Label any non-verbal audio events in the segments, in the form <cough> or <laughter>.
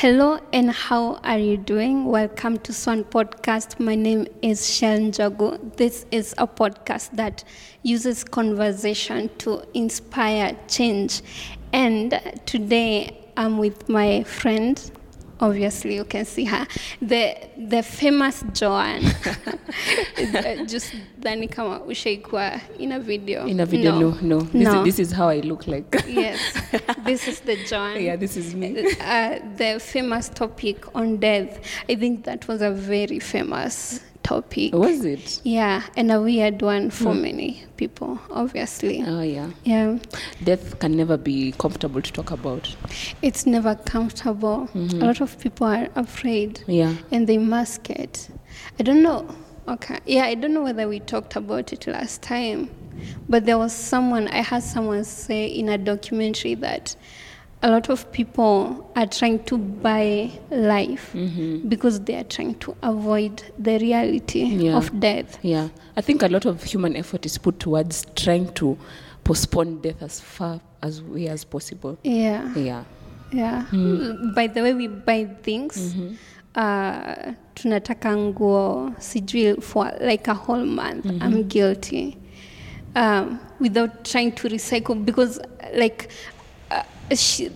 Hello and how are you doing? Welcome to Swan Podcast. My name is Shell Njogu. This is a podcast that uses conversation to inspire change. And today I'm with my friend. Obviously, you can see her, the the famous Joanne. <laughs> <laughs> Just dhani kama ushaikuwa in a video. In a video, no, no. This, No. Is, this is how I look like. Yes, <laughs> this is the Joanne. yeah, this is me. uh, the famous topic on death. I think that was a very famous topic. Was it? Yeah, and a weird one for Hmm. many people, obviously. Oh, yeah. Yeah, Death can never be comfortable to talk about. it's never comfortable. Mm-hmm. A lot of people are afraid Yeah. and they mask it. I don't know. Okay. Yeah, I don't know whether we talked about it last time, but there was someone, I heard someone say in a documentary that a lot of people are trying to buy life Mm-hmm. because they are trying to avoid the reality Yeah. of death. Yeah. I think a lot of human effort is put towards trying to postpone death as far as way as possible. Yeah. Yeah. Yeah. Hmm. By the way we buy things, Mm-hmm. uh, tunataka nguo sijui for like a whole month. Mm-hmm. I'm guilty. Um, without trying to recycle because like she,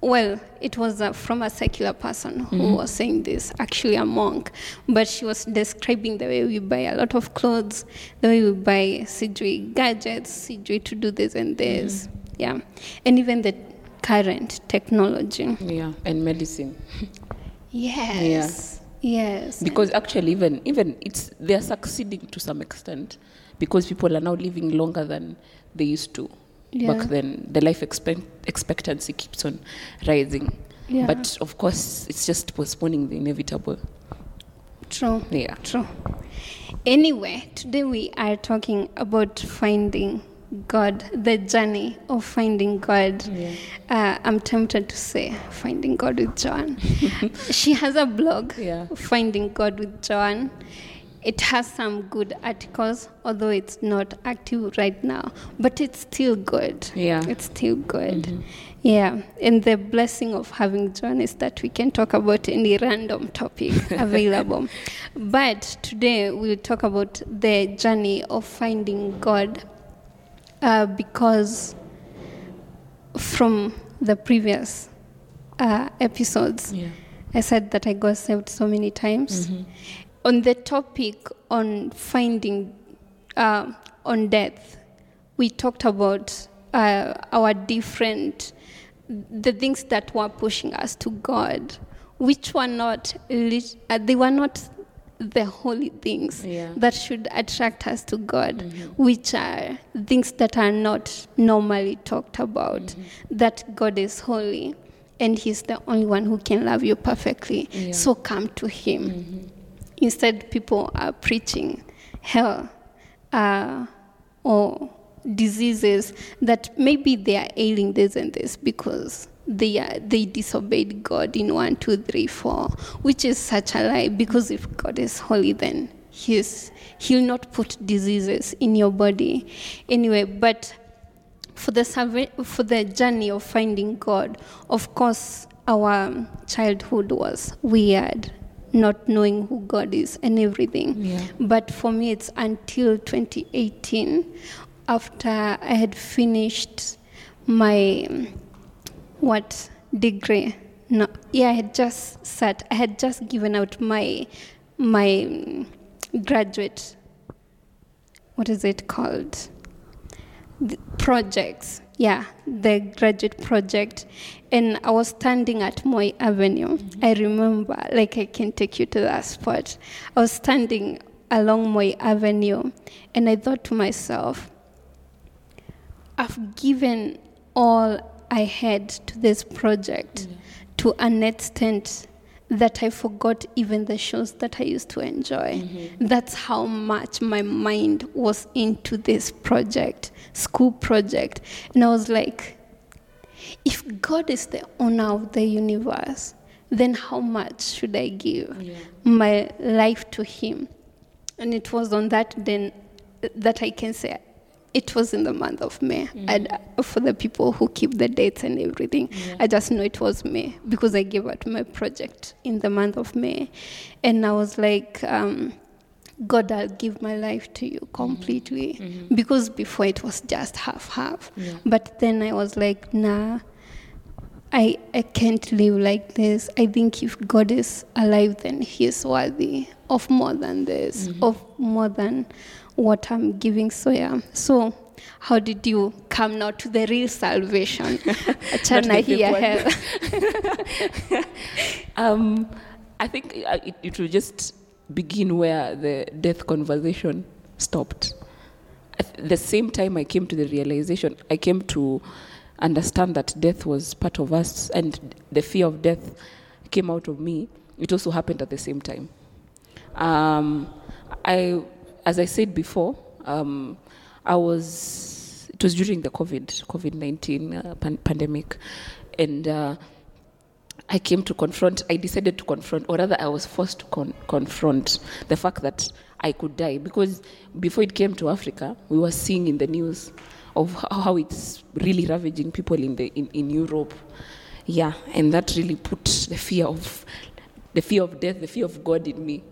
well, it was uh, from a secular person who Mm-hmm. was saying this, actually a monk, but she was describing the way we buy a lot of clothes, the way we buy sijui gadgets, sijui to do this and this, Mm-hmm. yeah, and even the current technology. Yeah. And medicine. Yes, yes, Because actually, even even it's they are succeeding to some extent because people are now living longer than they used to. Yeah. Back then, the life expect, expectancy keeps on rising. Yeah. But of course, it's just postponing the inevitable. true. Yeah. True. Anyway, today we are talking about finding God, the journey of finding God. Yeah. Uh, I'm tempted to say finding God with Joan. <laughs> she has a blog, Yeah. Finding God with Joan. It has some good articles, although it's not active right now, but it's still good. Yeah. It's still good. Yeah. And the blessing of having Joan is that we can talk about any random topic <laughs> available. But today we'll talk about the journey of finding God uh, because from the previous uh, episodes, Yeah. I said that I got saved so many times. On the topic on finding, uh, on death, we talked about uh, our different, the things that were pushing us to God, which were not, uh, they were not the holy things Yeah. that should attract us to God, which are things that are not normally talked about, that God is holy and He's the only one who can love you perfectly. Yeah. So come to Him. Instead, people are preaching hell uh, or diseases that maybe they are ailing this and this because they are, they disobeyed God in one, two, three, four, which is such a lie. Because if God is holy, then He's He'll not put diseases in your body anyway. But for the survey, for the journey of finding God, of course, our childhood was weird, not knowing who God is and everything. Yeah. But for me, it's until 2018, after I had finished my um, what degree? No, yeah, I had just sat. I had just given out my my um, graduate. What is it called? the projects. Yeah, the graduate project. And I was standing at Moi Avenue. Mm-hmm. I remember, like, I can take you to that spot. I was standing along Moi Avenue, and I thought to myself, I've given all I had to this project mm-hmm. to an extent that I forgot even the shows that I used to enjoy. Mm-hmm. That's how much my mind was into this project, school project. And I was like, if God is the owner of the universe, then how much should I give Yeah. my life to Him? And it was on that then that I can say it was in the month of May. And uh, for the people who keep the dates and everything, I just know it was May because I gave out my project in the month of May. And I was like, um, God, I'll give my life to you completely. Because before it was just half half. But then I was like, nah, I, I can't live like this. I think if God is alive, then He is worthy of more than this, of more than what I'm giving. So, yeah. So, how did you come now to the real salvation? Achana here, hell. Um, I think uh, it, it will just begin where the death conversation stopped. At the same time I came to the realization, I came to understand that death was part of us and the fear of death came out of me. It also happened at the same time. Um, I, as I said before, um, I was, it was during the COVID, COVID-19 uh, pan- pandemic. And uh, I came to confront, I decided to confront, or rather, I was forced to con- confront the fact that I could die. Because before it came to Africa, we were seeing in the news of how, it's really ravaging people in, the, in, in Europe. Yeah, and that really put the fear of the fear of death, the fear of God in me.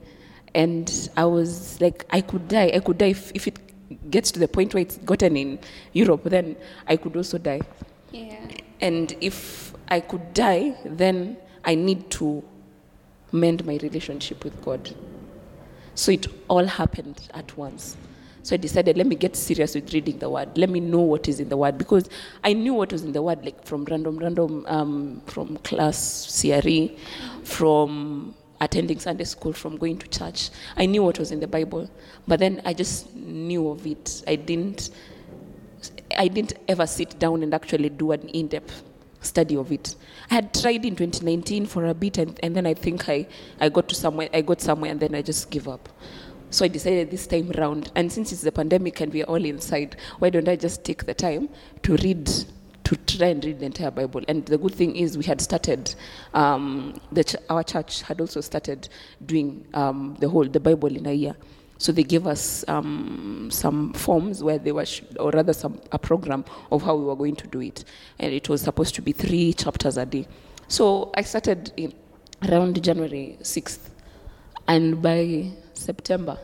And I was like, I could die. I could die if, if it gets to the point where it's gotten in Europe, then I could also die. Yeah. And if I could die, then I need to mend my relationship with God. So it all happened at once. So I decided, let me get serious with reading the word. Let me know what is in the word because I knew what was in the word, like from random, random, um, from class CRE, from attending Sunday school, from going to church. I knew what was in the Bible, but then I just knew of it. I didn't I didn't ever sit down and actually do an in-depth study of it. I had tried in 2019 for a bit, and, and then I think I, I got to somewhere. I got somewhere, and then I just give up. So I decided this time round, and since it's the pandemic and we are all inside, why don't I just take the time to read, to try and read the entire Bible? And the good thing is we had started, um, ch- our church had also started doing um, the whole the Bible in a year. So they gave us um, some forms where they were, sh- or rather, some a program of how we were going to do it, and it was supposed to be three chapters a day. So I started in around January sixth, and by September,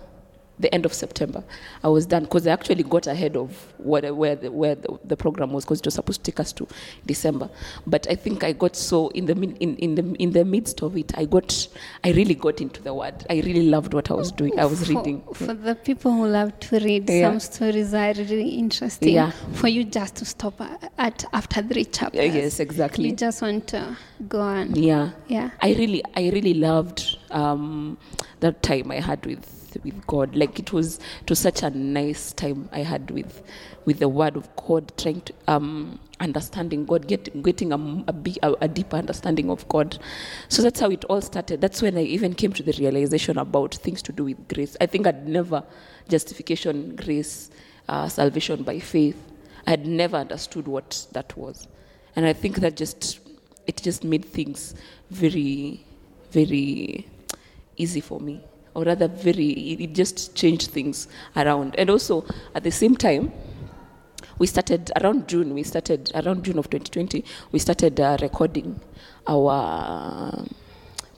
the end of September, I was done because I actually got ahead of what, where, the, where the, the program was because it was supposed to take us to December. But I think I got so in the in, in the in the midst of it, I got I really got into the word. I really loved what I was doing. I was for, reading. For the people who love to read, Yeah. some stories are really interesting. Yeah. For you just to stop at after three chapters. Yeah, yes, exactly. You just want to go on. Yeah. Yeah. I really, I really loved um, that time I had with with God. Like it was, to such a nice time I had with with the Word of God, trying to um, understanding God, get, getting a, a, a deeper understanding of God. So that's how it all started. That's when I even came to the realization about things to do with grace. I think I'd never justification, grace, uh, salvation by faith. I had never understood what that was, and I think that just it just made things very, very easy for me, or rather, very. It just changed things around, and also at the same time, we started around June. We started around June of 2020. We started uh, recording our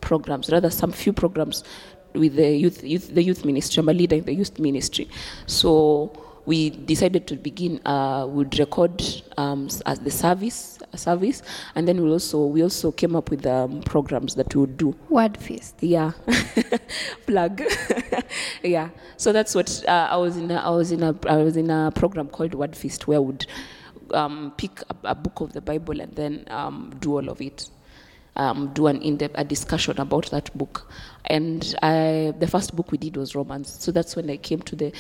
programs, rather some few programs with the youth, youth, the youth ministry. I'm a leader in the youth ministry, so we decided to begin. Uh, would record um, as the service, service, and then we also we also came up with um, programs that we would do. Word feast. Yeah, <laughs> plug. <laughs> yeah, so that's what uh, I was in. A, I was in a I was in a program called Word Feast where I would um, pick a, a book of the Bible and then um, do all of it. Um, do an in-depth a discussion about that book, and I, the first book we did was Romans. So that's when I came to the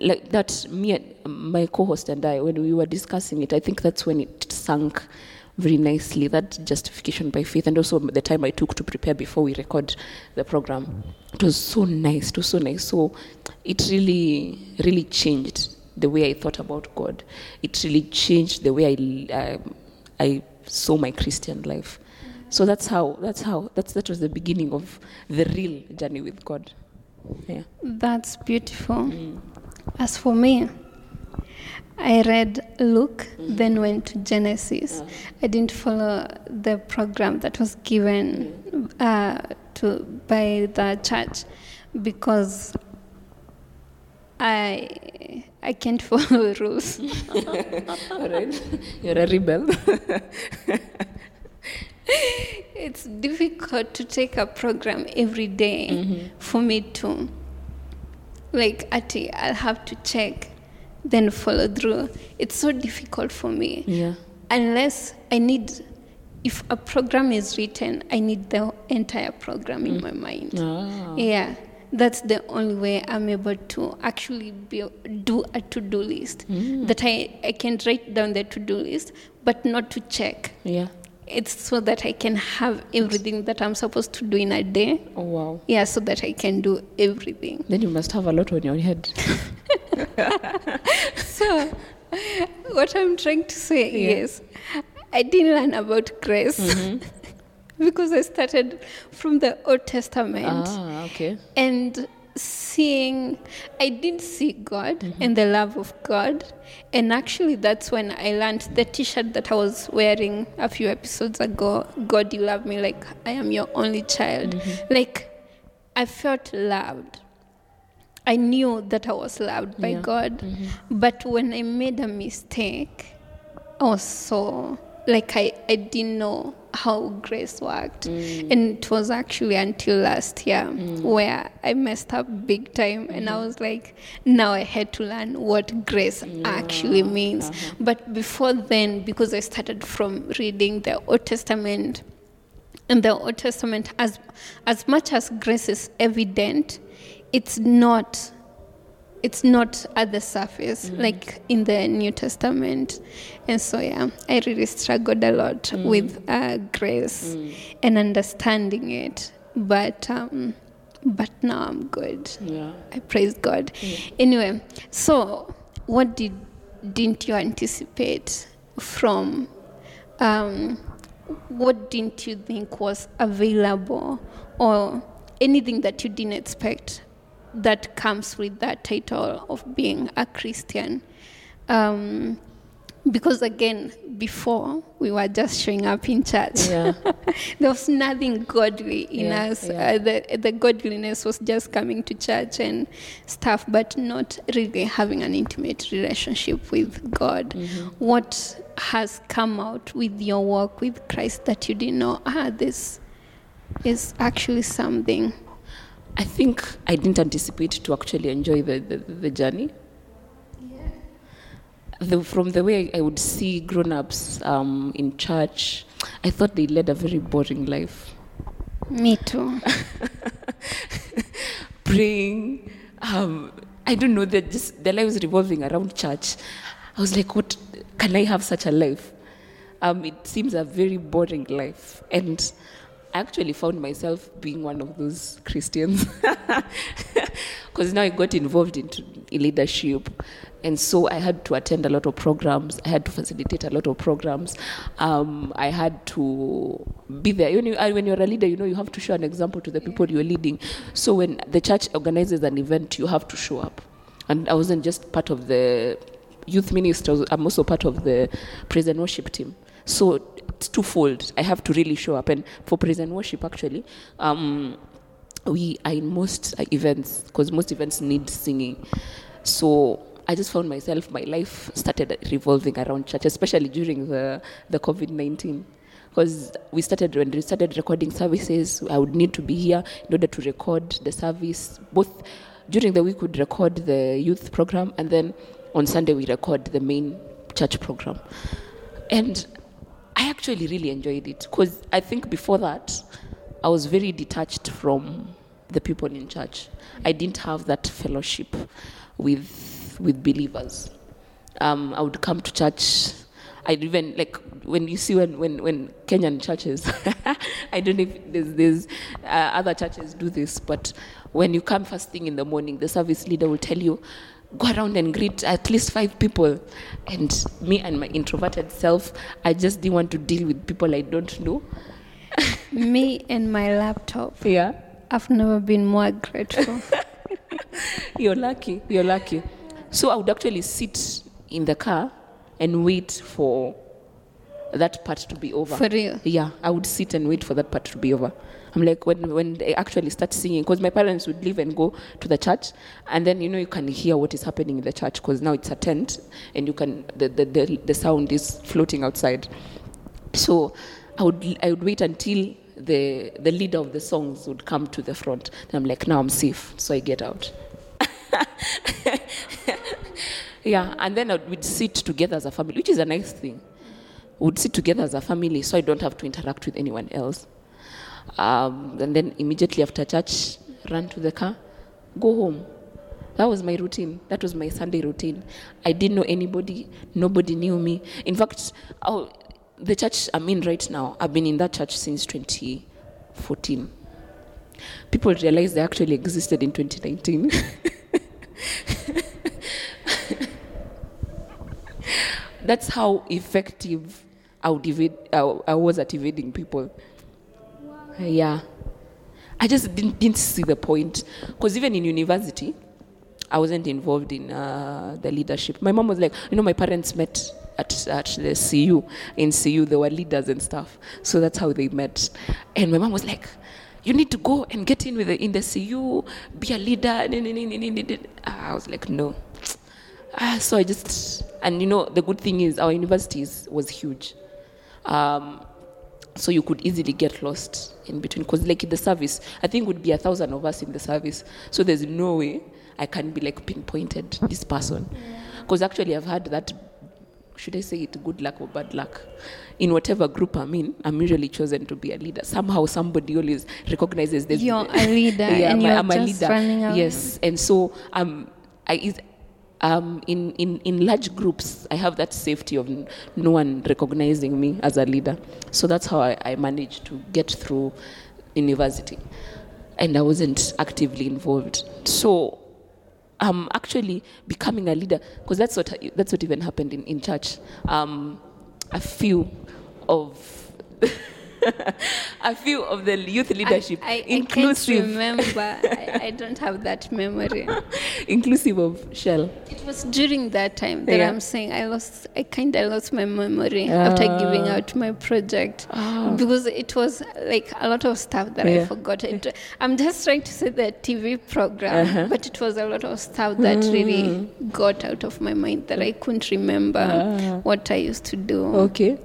like that. Me and my co-host and I, when we were discussing it, I think that's when it sank very nicely that justification by faith and also the time i took to prepare before we record the program. It was so nice it was so nice. So it really really changed the way i thought about god. It really changed the way i um, i saw my christian life. So that's how that's how that's that was the beginning of the real journey with god. Yeah. That's beautiful. As for me, I read Luke, mm-hmm. then went to Genesis. Mm-hmm. I didn't follow the program that was given mm-hmm. uh, to by the church because I I can't <laughs> follow rules. <laughs> All right. You're a rebel. <laughs> it's difficult to take a program every day for me to like ati I'll have to check then follow through. It's so difficult for me. yeah. Unless I need if a program is written, I need the entire program in my mind. Ah. Yeah. That's the only way I'm able to actually be, do a to-do list. That I, I can write down the to-do list, but not to check. Yeah. It's so that I can have everything that I'm supposed to do in a day. Oh wow. Yeah, so that I can do everything. Then you must have a lot on your head. <laughs> So, what I'm trying to say Yeah. is, I didn't learn about grace <laughs> because I started from the Old Testament ah, okay. and seeing, I did see God mm-hmm. and the love of God. And actually, that's when I learned the t shirt that I was wearing a few episodes ago God, you love me like I am your only child. Mm-hmm. Like, I felt loved. I knew that I was loved by Yeah. God. Mm-hmm. But when I made a mistake, I was so like I, I didn't know how grace worked. Mm. And it was actually until last year mm. where I messed up big time and I mm. was like, now I had to learn what grace actually means. Uh-huh. But before then, because I started from reading the Old Testament in the Old Testament, as as much as grace is evident, it's not it's not at the surface like in the New Testament. And so yeah, I really struggled a lot with uh, grace and understanding it. But um, but now I'm good. Yeah. I praise God. Anyway, so what did didn't you anticipate from? Um, what didn't you think was available, or anything that you didn't expect that comes with that title of being a Christian? Um, because again, before we were just showing up in church. Yeah. <laughs> there was nothing godly in Yeah, us. yeah. Uh, the, the godliness was just coming to church and stuff, but not really having an intimate relationship with God. Mm-hmm. What has come out with your walk with Christ that you didn't know? Ah, this is actually something. I think I didn't anticipate to actually enjoy the, the, the journey. The, from the way I would see grown ups um, in church, I thought they led a very boring life. Me too. <laughs> Praying, um, I don't know, they're just, their lives revolving around church. I was like, what can I have such a life? Um, it seems a very boring life. And I actually found myself being one of those Christians. <laughs> Because now I got involved into in leadership. And so I had to attend a lot of programs. I had to facilitate a lot of programs. Um, I had to be there. When, you, uh, when you're a leader, you know, you have to show an example to the people you're leading. So when the church organizes an event, you have to show up. And I wasn't just part of the youth was- I'm also part of the praise and worship team. So it's twofold. I have to really show up. And for praise and worship, actually, um, we are in most events because most events need singing. So I just found myself, my life started revolving around church, especially during the, the COVID 19. Because we started, when we started recording services, I would need to be here in order to record the service. Both during the week, we'd record the youth program, and then on Sunday, we record the main church program. And actually really enjoyed it because I think before that, I was very detached from the people in church. I didn't have that fellowship with with believers. Um, I would come to church. I'd even like when you see when when, when Kenyan churches. <laughs> I don't know if there's, there's uh, other churches do this, but when you come first thing in the morning, the service leader will tell you, go around and greet at least five people. And me and my introverted self, I just didn't want to deal with people I don't know. <laughs> Me and my laptop. Yeah. I've never been more grateful. <laughs> You're lucky. You're lucky. So I would actually sit in the car and wait for that part to be over. For real? Yeah, I would sit and wait for that part to be over. I'm like, when, when they actually start singing, because my parents would leave and go to the church, and then, you know, you can hear what is happening in the church, because now it's a tent, and you can, the, the, the, the sound is floating outside. So I would, I would wait until the, the leader of the songs would come to the front. And I'm like, now I'm safe. So I get out. <laughs> yeah, and then would sit together as a family, which is a nice thing. We would sit together as a family so I don't have to interact with anyone else. Um, and then immediately after church, run to the car, go home. That was my routine. That was my Sunday routine. I didn't know anybody. Nobody knew me. In fact, oh, the church I'm in right now, I've been in that church since 2014. People realized they actually existed in 2019. <laughs> That's how effective I, evade, I, I was at evading people. Yeah. I just didn't, didn't see the point. Because even in university, I wasn't involved in uh, the leadership. My mom was like, you know, my parents met at, at the CU. In CU, they were leaders and stuff. So that's how they met. And my mom was like, you need to go and get in with the, in the CU, be a leader. I was like, no. Ah, so I just, and you know, the good thing is our university was huge. Um, so you could easily get lost in between. Because like in the service i think would be a thousand of us in the service. So there's no way i can be like pinpointed this person. Because actually i've had that should i say it good luck or bad luck. In whatever group i'm in i'm usually chosen to be a leader. Somehow somebody always recognizes this You're <laughs> a leader yeah, and I'm, a- you're I'm a leader. running yes. and so um i is um, in, in, in large groups, I have that safety of n- no one recognizing me as a leader. So that's how I, I managed to get through university. And I wasn't actively involved. So um, actually becoming a leader, because that's what, that's what even happened in, in church. Um, a few of <laughs> <laughs> a few of the youth leadership, I, I, inclusive, I can't remember. <laughs> I, I don't have that memory. <laughs> inclusive of Shell. It was during that time that Yeah. I'm saying I lost. I kind of lost my memory after giving Ah. out my project because it was like a lot of stuff that Yeah. I forgot. It, I'm just trying to say the TV program, Uh-huh. but it was a lot of stuff that really Mm. got out of my mind that I couldn't remember Ah. what I used to do. Okay.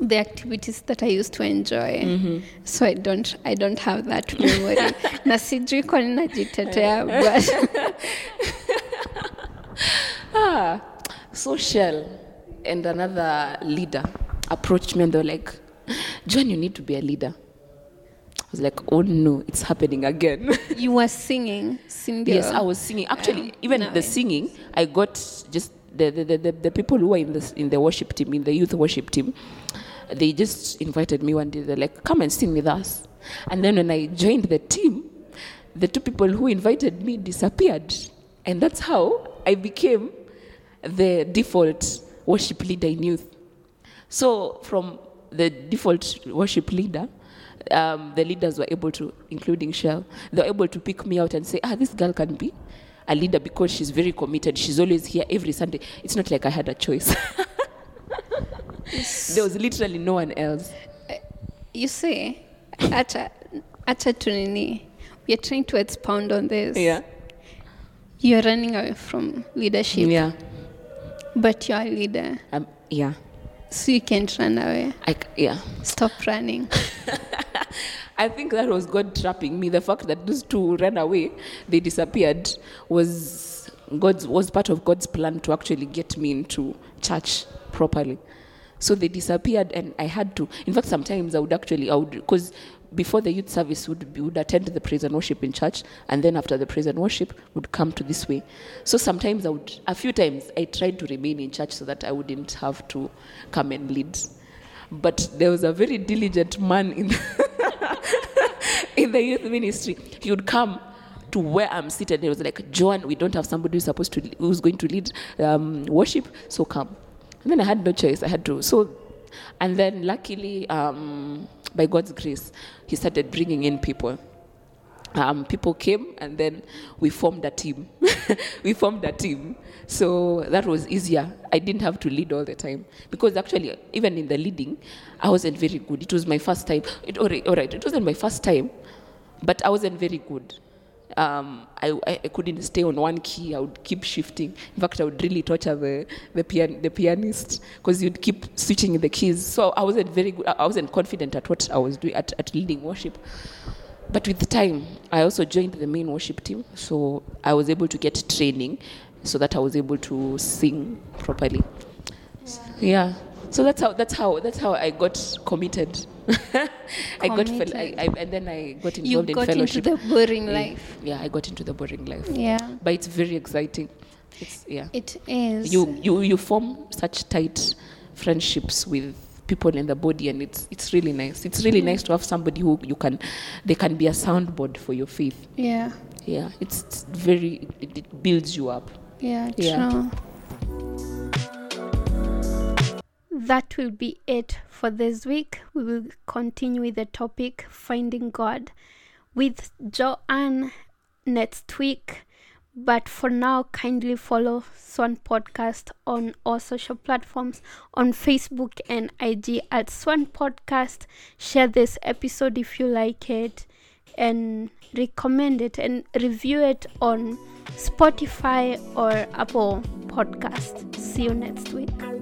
The activities that I used to enjoy. Mm-hmm. So I don't I don't have that memory. <laughs> na sijui kwa nini najitetea but <laughs> <laughs> Ah, so Shell and another leader approached me and they were like, Joan, you need to be a leader. I was like, oh no, it's happening again. you were singing, Cindy. yes, I was singing. Actually, Yeah, even no, the singing, I got just the, the, the, the, the people who were in the, in the worship team, in the youth worship team, they just invited me one day. They're like, come and sing with us. And then when I joined the team, the two people who invited me disappeared. And that's how I became the default worship leader in youth. So from the default worship leader, um, the leaders were able to, including Shell, they were able to pick me out and say, ah, this girl can be a leader because she's very committed. She's always here every Sunday. It's not like I had a choice. <laughs> there was literally no one else. You see, acha acha tunini. We are trying to expound on this. Yeah. You're running away from leadership, Yeah. but you're a leader. Um, yeah. So you can't run away. I, yeah. Stop running. <laughs> I think that was God trapping me. The fact that those two ran away, they disappeared, was God's was part of God's plan to actually get me into church properly. So they disappeared, and I had to. In fact, sometimes I would actually, I would, because before the youth service would would attend the praise and worship in church, and then after the praise and worship would come to this way. So sometimes I would, a few times I tried to remain in church so that I wouldn't have to come and lead. But there was a very diligent man in <laughs> in the youth ministry. He would come to where I'm seated. He was like, Joan, we don't have somebody who's supposed to who's going to lead um, worship, so come. And then I had no choice. I had to. So, and then luckily, um, by God's grace, he started bringing in people. um, people came and then we formed a team. <laughs> we formed a team. So that was easier. I didn't have to lead all the time because actually, even in the leading, I wasn't very good. It was my first time. It, all, right, all right, it wasn't my first time, but I wasn't very good. Um, I, I couldn't stay on one key. I would keep shifting. In fact, I would really torture the the, pian, the pianist because you'd keep switching the keys. So I wasn't very good. I wasn't confident at what I was doing at, at leading worship. But with time, I also joined the main worship team, so I was able to get training, so that I was able to sing properly. Yeah. So that's how that's how that's how I got committed. I got fel- I, I, and then I got You involved in got into the boring life. Yeah, I got into the boring life. Yeah, But it's very exciting. It's yeah. it is. You you you form such tight friendships with people in the body and it's it's really nice. It's really mm. nice to have somebody who you can they can be a soundboard for your faith. Yeah, Yeah. It's, it's very it, it builds you up. yeah, Yeah. That will be it for this week. We will continue with the topic Finding God with Joan next week. But for now, kindly follow Swan Podcast on all social platforms on Facebook and IG at Swan Podcast. Share this episode if you like it and recommend it and review it on Spotify or Apple Podcast. See you next week.